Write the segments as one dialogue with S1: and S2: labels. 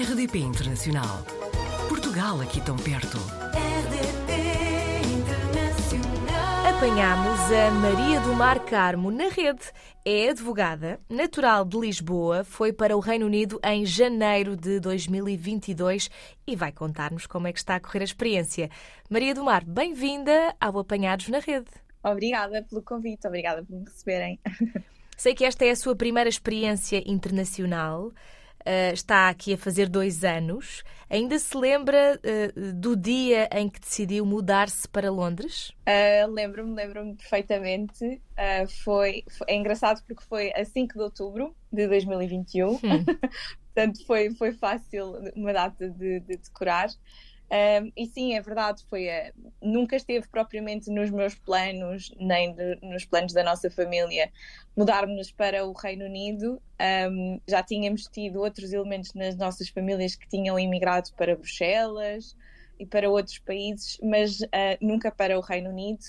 S1: RDP Internacional. Portugal aqui tão perto.
S2: RDP Internacional.
S3: Apanhámos a Maria do Mar Carmo na rede. É advogada, natural de Lisboa, foi para o Reino Unido em janeiro de 2022 e vai contar-nos como é que está a correr a experiência. Maria do Mar, bem-vinda ao Apanhados na Rede.
S4: Obrigada pelo convite, obrigada por me receberem.
S3: Sei que esta é a sua primeira experiência internacional. Uh, está aqui a fazer dois anos. Ainda se lembra uh, do dia em que decidiu mudar-se para Londres?
S4: Uh, lembro-me, lembro-me perfeitamente. foi, foi, é engraçado porque foi a 5 de outubro de 2021. Hum. Portanto, foi, foi fácil uma data de, de decorar. Um, e sim, é verdade, foi a, nunca esteve propriamente nos meus planos, nem de, nos planos da nossa família, mudarmos para o Reino Unido. Um, já tínhamos tido outros elementos nas nossas famílias que tinham imigrado para Bruxelas e para outros países, mas uh, nunca para o Reino Unido.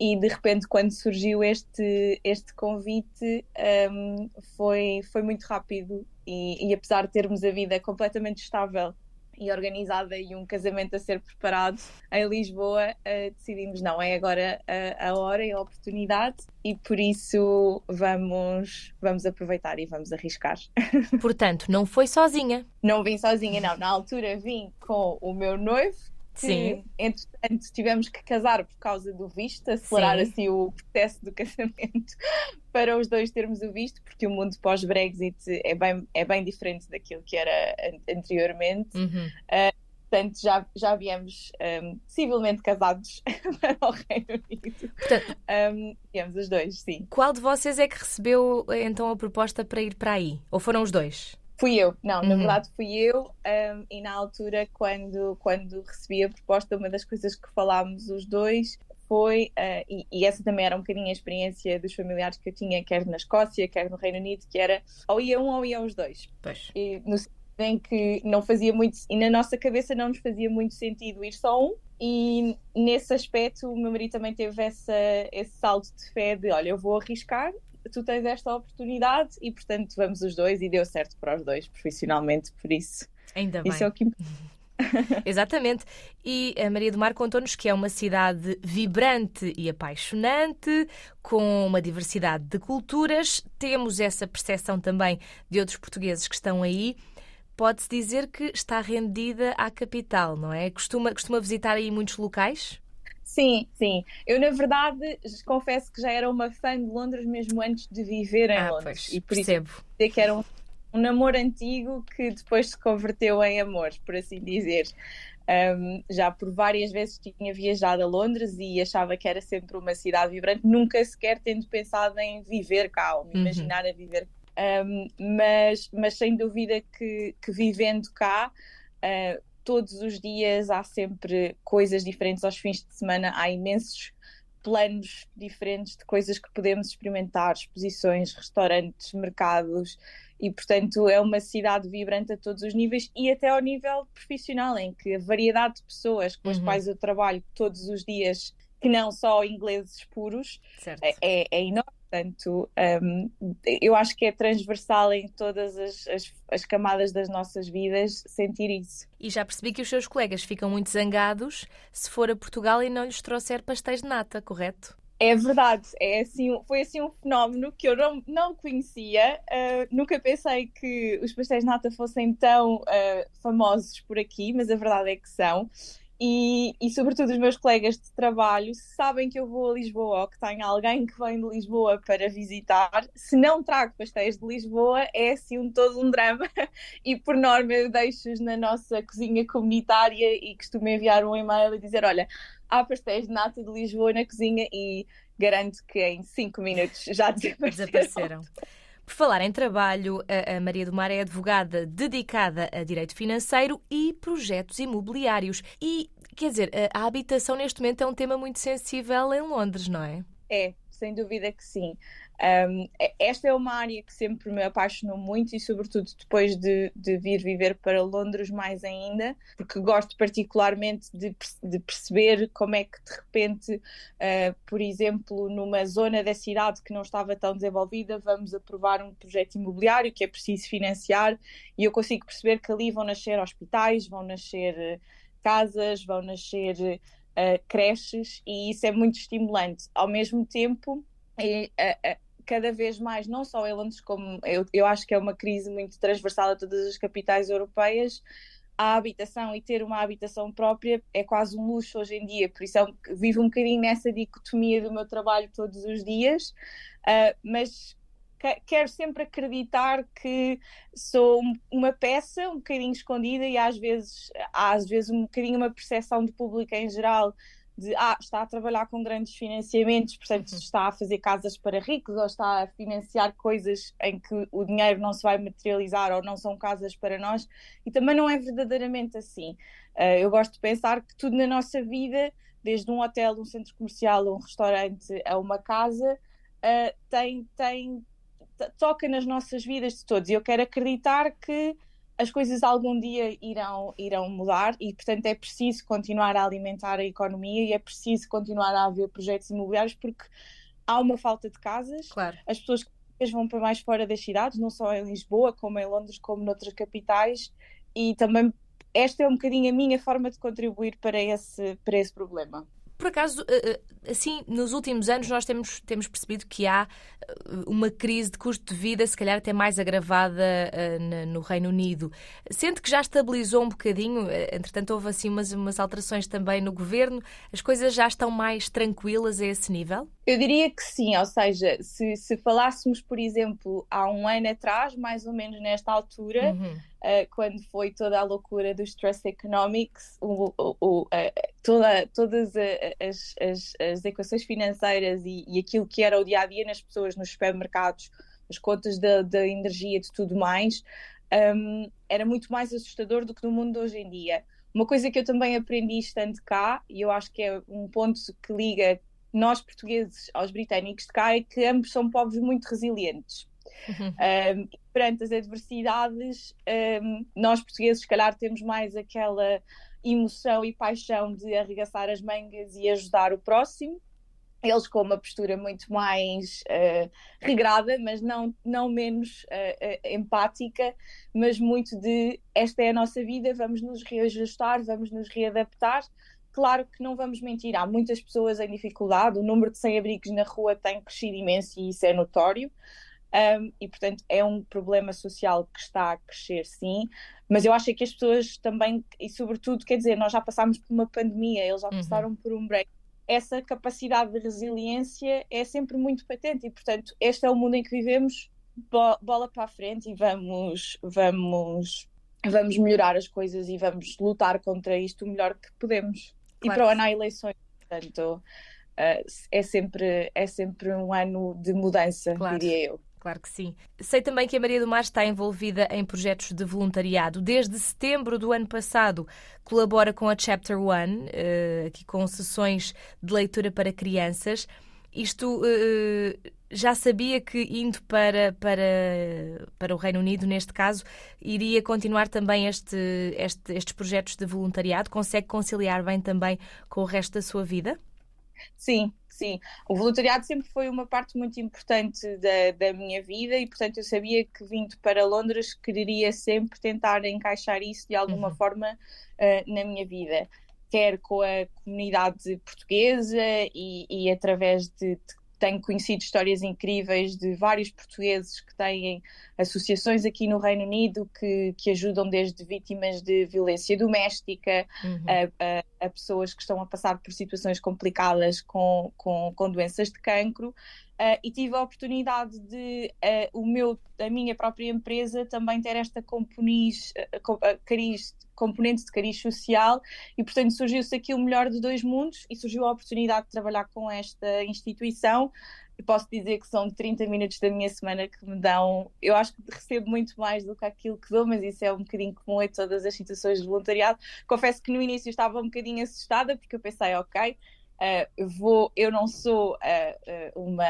S4: E de repente, quando surgiu este, este convite, um, foi, foi muito rápido. E, e apesar de termos a vida completamente estável e organizada e um casamento a ser preparado em Lisboa, uh, decidimos não, é agora a, a, hora e a oportunidade e por isso vamos, vamos aproveitar e vamos arriscar.
S3: Portanto, não foi sozinha?
S4: Não vim sozinha, não. Na altura vim com o meu noivo, Sim. entretanto tivemos que casar por causa do visto, acelerar Sim. assim o processo do casamento para os dois termos o visto, porque o mundo pós-Brexit é bem, é bem diferente daquilo que era anteriormente. Uhum. Uh, portanto, já, já viemos um, civilmente casados para o Reino Unido. Portanto, um, viemos os dois, sim.
S3: Qual de vocês é que recebeu então a proposta para ir para aí? Ou foram os dois?
S4: Fui eu, não, uhum. na verdade fui eu, um, e na altura, quando, quando recebi a proposta, uma das coisas que falámos os dois foi, uh, e, e, essa também era um bocadinho a experiência dos familiares que eu tinha, quer na Escócia, quer no Reino Unido, que era ou ia um ou ia os dois.
S3: Pois.
S4: E, no em que não fazia muito, e na nossa cabeça não nos fazia muito sentido ir só um, e nesse aspecto o meu marido também teve essa, esse salto de fé de, olha, eu vou arriscar tu tens esta oportunidade e, portanto, vamos os dois e deu certo para os dois profissionalmente, por isso.
S3: Ainda bem.
S4: Isso é o que
S3: Exatamente. E a Maria do Mar contou-nos que é uma cidade vibrante e apaixonante, com uma diversidade de culturas. Temos essa percepção também de outros portugueses que estão aí. Pode-se dizer que está rendida à capital, não é? Costuma, costuma visitar aí muitos locais?
S4: Sim, sim. Eu, na verdade, confesso que já era uma fã de Londres mesmo antes de viver em
S3: ah,
S4: Londres.
S3: Pois, e por percebo. isso
S4: dizer que era um, um, namoro antigo que depois se converteu em amor, por assim dizer. Um, já por várias vezes tinha viajado a Londres e achava que era sempre uma cidade vibrante, nunca sequer tendo pensado em viver cá ou me uhum. imaginar a viver. Um, mas, mas sem dúvida que, que vivendo cá. Uh, todos os dias há sempre coisas diferentes aos fins de semana, há imensos planos diferentes de coisas que podemos experimentar, exposições, restaurantes, mercados, e portanto é uma cidade vibrante a todos os níveis e até ao nível profissional, em que a variedade de pessoas com as uhum. quais eu trabalho todos os dias, que não só ingleses puros, é, é enorme. Portanto, um, eu acho que é transversal em todas as, as, as, camadas das nossas vidas sentir isso.
S3: E já percebi que os seus colegas ficam muito zangados se for a Portugal e não lhes trouxer pastéis de nata, correto?
S4: É verdade, é assim, foi assim um fenómeno que eu não, não conhecia. Uh, nunca pensei que os pastéis de nata fossem tão uh, famosos por aqui, mas a verdade é que são. E, e, sobretudo os meus colegas de trabalho sabem que eu vou a Lisboa ou que tenho alguém que vem de Lisboa para visitar. Se não trago pastéis de Lisboa, é assim um, todo um drama. E por norma eu deixo-os na nossa cozinha comunitária e costumo enviar um e-mail e dizer: Olha, há pastéis de nata de Lisboa na cozinha e garanto que em 5 minutos já desapareceram. desapareceram.
S3: Por falar em trabalho, a Maria do Mar é advogada dedicada a direito financeiro e projetos imobiliários. E, quer dizer, a habitação neste momento é um tema muito sensível em Londres, não é?
S4: É, sem dúvida que sim. Um, esta é uma área que sempre me apaixonou muito e, sobretudo, depois de, de vir viver para Londres, mais ainda, porque gosto particularmente de, de perceber como é que, de repente, uh, por exemplo, numa zona da cidade que não estava tão desenvolvida, vamos aprovar um projeto imobiliário que é preciso financiar e eu consigo perceber que ali vão nascer hospitais, vão nascer casas, vão nascer uh, creches e isso é muito estimulante. Ao mesmo tempo, é, é, cada vez mais, não só em Londres, como eu, eu acho que é uma crise muito transversal a todas as capitais europeias, a habitação e ter uma habitação própria é quase um luxo hoje em dia, por isso é um, vivo um bocadinho nessa dicotomia do meu trabalho todos os dias, uh, mas quero sempre acreditar que sou uma peça um bocadinho escondida e às vezes há às vezes um bocadinho uma percepção de público em geral de ah, está a trabalhar com grandes financiamentos, portanto uhum. está a fazer casas para ricos ou está a financiar coisas em que o dinheiro não se vai materializar ou não são casas para nós e também não é verdadeiramente assim. Uh, eu gosto de pensar que tudo na nossa vida, desde um hotel, um centro comercial, um restaurante a uma casa, uh, tem, tem, toca nas nossas vidas de todos e eu quero acreditar que as coisas algum dia irão, irão mudar e, portanto, é preciso continuar a alimentar a economia e é preciso continuar a haver projetos imobiliários porque há uma falta de casas.
S3: Claro.
S4: As pessoas vão para mais fora das cidades, não só em Lisboa, como em Londres, como noutras capitais, e também esta é um bocadinho a minha forma de contribuir para esse, para esse problema.
S3: Por acaso, eh, eh, assim, nos últimos anos nós temos, temos percebido que há eh, uma crise de custo de vida, se calhar até mais agravada no Reino Unido. Sente que já estabilizou um bocadinho, entretanto houve assim umas, umas alterações também no governo, as coisas já estão mais tranquilas a esse nível?
S4: Eu diria que sim, ou seja, se, se falássemos, por exemplo, há um ano atrás, mais ou menos nesta altura, uhum. Uh, quando foi toda a loucura do stress economics, o, o, o, uh, toda, todas as, as, as equações financeiras e, e, aquilo que era o dia a dia nas pessoas nos supermercados, as contas da, energia, de tudo mais, um, era muito mais assustador do que no mundo hoje em dia. Uma coisa que eu também aprendi estando cá, e eu acho que é um ponto que liga nós portugueses aos britânicos de cá é que ambos são povos muito resilientes. Um, perante as adversidades, um, nós portugueses, se calhar, temos mais aquela emoção e paixão de arregaçar as mangas e ajudar o próximo. Eles com uma postura muito mais uh, regrada, mas não, não menos uh, uh, empática, mas muito de esta é a nossa vida, vamos nos reajustar, vamos nos readaptar Claro que não vamos mentir, há muitas pessoas em dificuldade, o número de sem-abrigos na rua tem crescido imenso e isso é notório. Um, e portanto é um problema social que está a crescer, sim, mas eu acho que as pessoas também, e sobretudo, quer dizer, nós já passámos por uma pandemia, eles já uhum. passaram uhum. por um break. Essa capacidade de resiliência é sempre muito patente e, portanto, este é o mundo em que vivemos, bola para a frente e vamos, vamos, vamos melhorar as coisas e vamos lutar contra isto o melhor que podemos. Claro. E para o ano há eleições, portanto, uh, é, sempre, é sempre um ano de mudança, claro. diria eu.
S3: Claro que sim. Sei também que a Maria do Mar está envolvida em projetos de voluntariado. Desde setembro do ano passado, colabora com a Chapter One, uh, aqui com sessões de leitura para crianças. Isto uh, já sabia que indo para, para, para o Reino Unido, neste caso, iria continuar também este, este, estes projetos de voluntariado? Consegue conciliar bem também com o resto da sua vida?
S4: Sim, sim. O voluntariado sempre foi uma parte muito importante da, da minha vida e, portanto, eu sabia que vindo para Londres quereria sempre tentar encaixar isso de alguma uhum. forma uh, na minha vida quer com a comunidade portuguesa e, e através de, de tenho conhecido histórias incríveis de vários portugueses que têm associações aqui no Reino Unido que, que ajudam desde vítimas de violência doméstica uhum. a, a, a, pessoas que estão a passar por situações complicadas com, com, com doenças de cancro. Uh, e tive a oportunidade de uh, o meu, a minha própria empresa também ter esta componis, uh, cariz, componente de cariz social e portanto surgiu-se aqui o melhor de dois mundos e surgiu a oportunidade de trabalhar com esta instituição e posso dizer que são 30 minutos da minha semana que me dão. Eu acho que recebo muito mais do que aquilo que dou, mas isso é um bocadinho comum em todas as situações de voluntariado. Confesso que no início estava um bocadinho assustada, porque eu pensei, ok, Uh, vou, eu não sou uh, uh, uma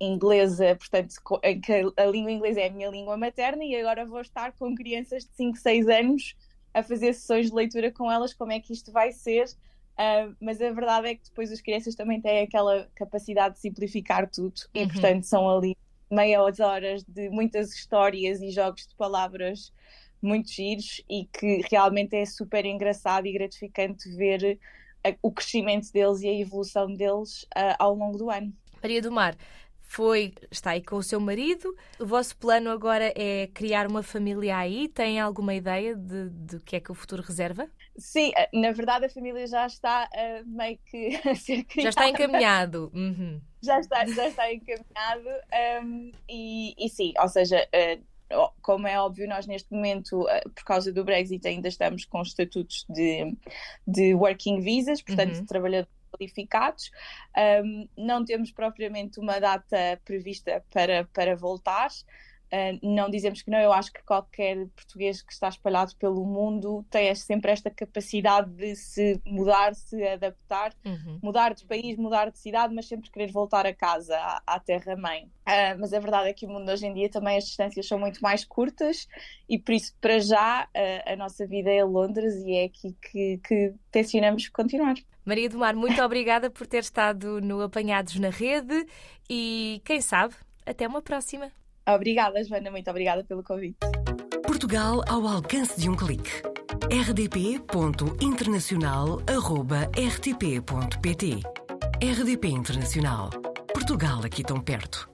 S4: inglesa, portanto, em que a língua inglesa é a minha língua materna, e agora vou estar com crianças de 5, 6 anos a fazer sessões de leitura com elas, como é que isto vai ser. mas a verdade é que depois as crianças também têm aquela capacidade de simplificar tudo, e
S3: Uhum.
S4: portanto são ali meia horas de muitas histórias e jogos de palavras muito giros e que realmente é super engraçado e gratificante ver o crescimento deles e a evolução deles ah, ao longo do ano.
S3: Maria do Mar foi, está aí com o seu marido. O vosso plano agora é criar uma família aí? Tem alguma ideia de, de que é que o futuro reserva?
S4: Sim, ah, na verdade a família já está ah, meio que a ser criada.
S3: Já está encaminhado. Uhum.
S4: já está, já está encaminhado um, e, e sim, ou seja, uh, como é óbvio, nós neste momento, uh, por causa do Brexit, ainda estamos com estatutos de, de working visas, portanto,
S3: Uhum.
S4: trabalhadores qualificados. Um, não temos propriamente uma data prevista para, para voltar. Uh, não dizemos que não, eu acho que qualquer português que está espalhado pelo mundo tem sempre esta capacidade de se mudar, se adaptar
S3: Uhum.
S4: mudar de país, mudar de cidade, mas sempre querer voltar a casa, à, à terra-mãe. Ah, mas a verdade é que o mundo hoje em dia também as distâncias são muito mais curtas e por isso, para já, ah, a nossa vida é Londres e é aqui que, que tencionamos continuar.
S3: Maria do Mar, muito obrigada por ter estado no Apanhados na Rede e, quem sabe, até uma próxima.
S4: Obrigada, Joana, muito obrigada pelo convite.
S1: Portugal ao alcance de um clique. rdp.internacional.rtp.pt RDP Internacional. Portugal aqui tão perto.